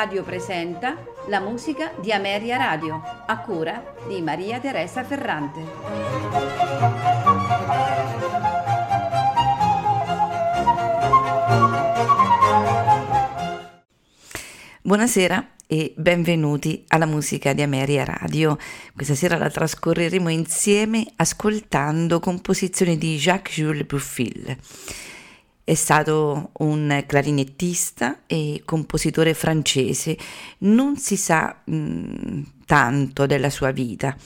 Radio presenta la musica di Ameria Radio, a cura di Maria Teresa Ferrante. Buonasera e benvenuti alla musica di Ameria Radio. Questa sera la trascorreremo insieme ascoltando composizioni di Jacques-Jules Buffil. È stato un clarinettista e compositore francese, non si sa mh, mm, tanto della sua vita.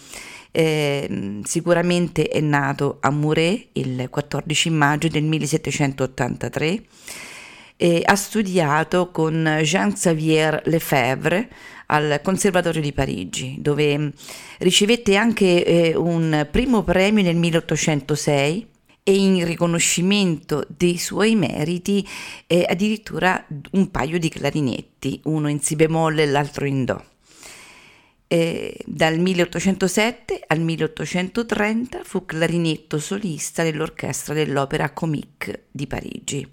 Eh, sicuramente è nato a Muret il 14 maggio del 1783 e ha studiato con Jean-Xavier Lefebvre al Conservatorio di Parigi, dove ricevette anche eh, un primo premio nel 1806 e in riconoscimento dei suoi meriti eh, addirittura un paio di clarinetti, uno in si bemolle e l'altro in do. Eh, dal 1807 al 1830 fu clarinetto solista dell'orchestra dell'Opera Comique di Parigi.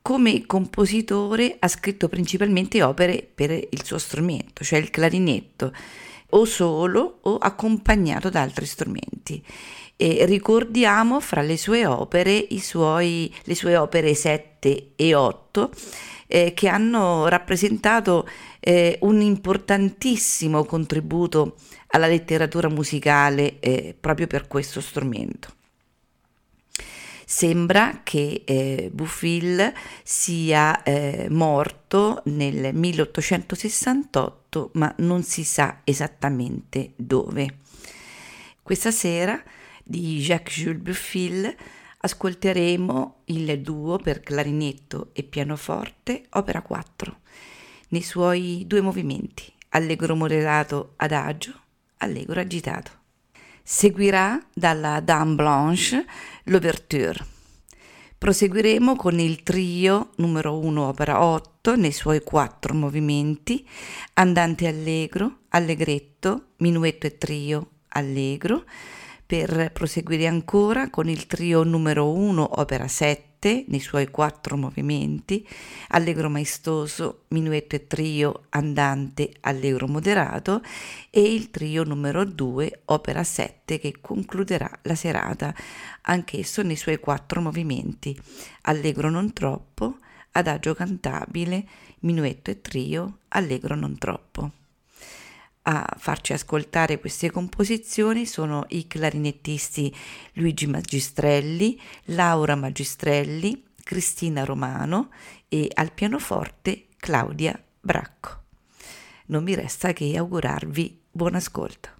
Come compositore ha scritto principalmente opere per il suo strumento, cioè il clarinetto, o solo o accompagnato da altri strumenti e ricordiamo fra le sue opere suoi, le sue opere 7 e 8 eh, che hanno rappresentato eh, un importantissimo contributo alla letteratura musicale eh, proprio per questo strumento. Sembra che eh, Buffil sia eh, morto nel 1868, ma non si sa esattamente dove. Questa sera di Jacques-Jules Buffil ascolteremo il duo per clarinetto e pianoforte, opera 4, nei suoi due movimenti, allegro moderato adagio, allegro agitato. Seguirà dalla Dame Blanche l'ouverture. Proseguiremo con il trio numero 1 opera 8 nei suoi quattro movimenti, andante allegro, allegretto, minuetto e trio allegro, per proseguire ancora con il trio numero 1 opera 7 nei suoi quattro movimenti, allegro maestoso, minuetto e trio andante allegro moderato e il trio numero 2 opera 7 che concluderà la serata, anch'esso nei suoi quattro movimenti, allegro non troppo, adagio cantabile, minuetto e trio, allegro non troppo a farci ascoltare queste composizioni sono i clarinettisti Luigi Magistrelli, Laura Magistrelli, Cristina Romano e al pianoforte Claudia Bracco. Non mi resta che augurarvi buon ascolto.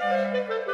Música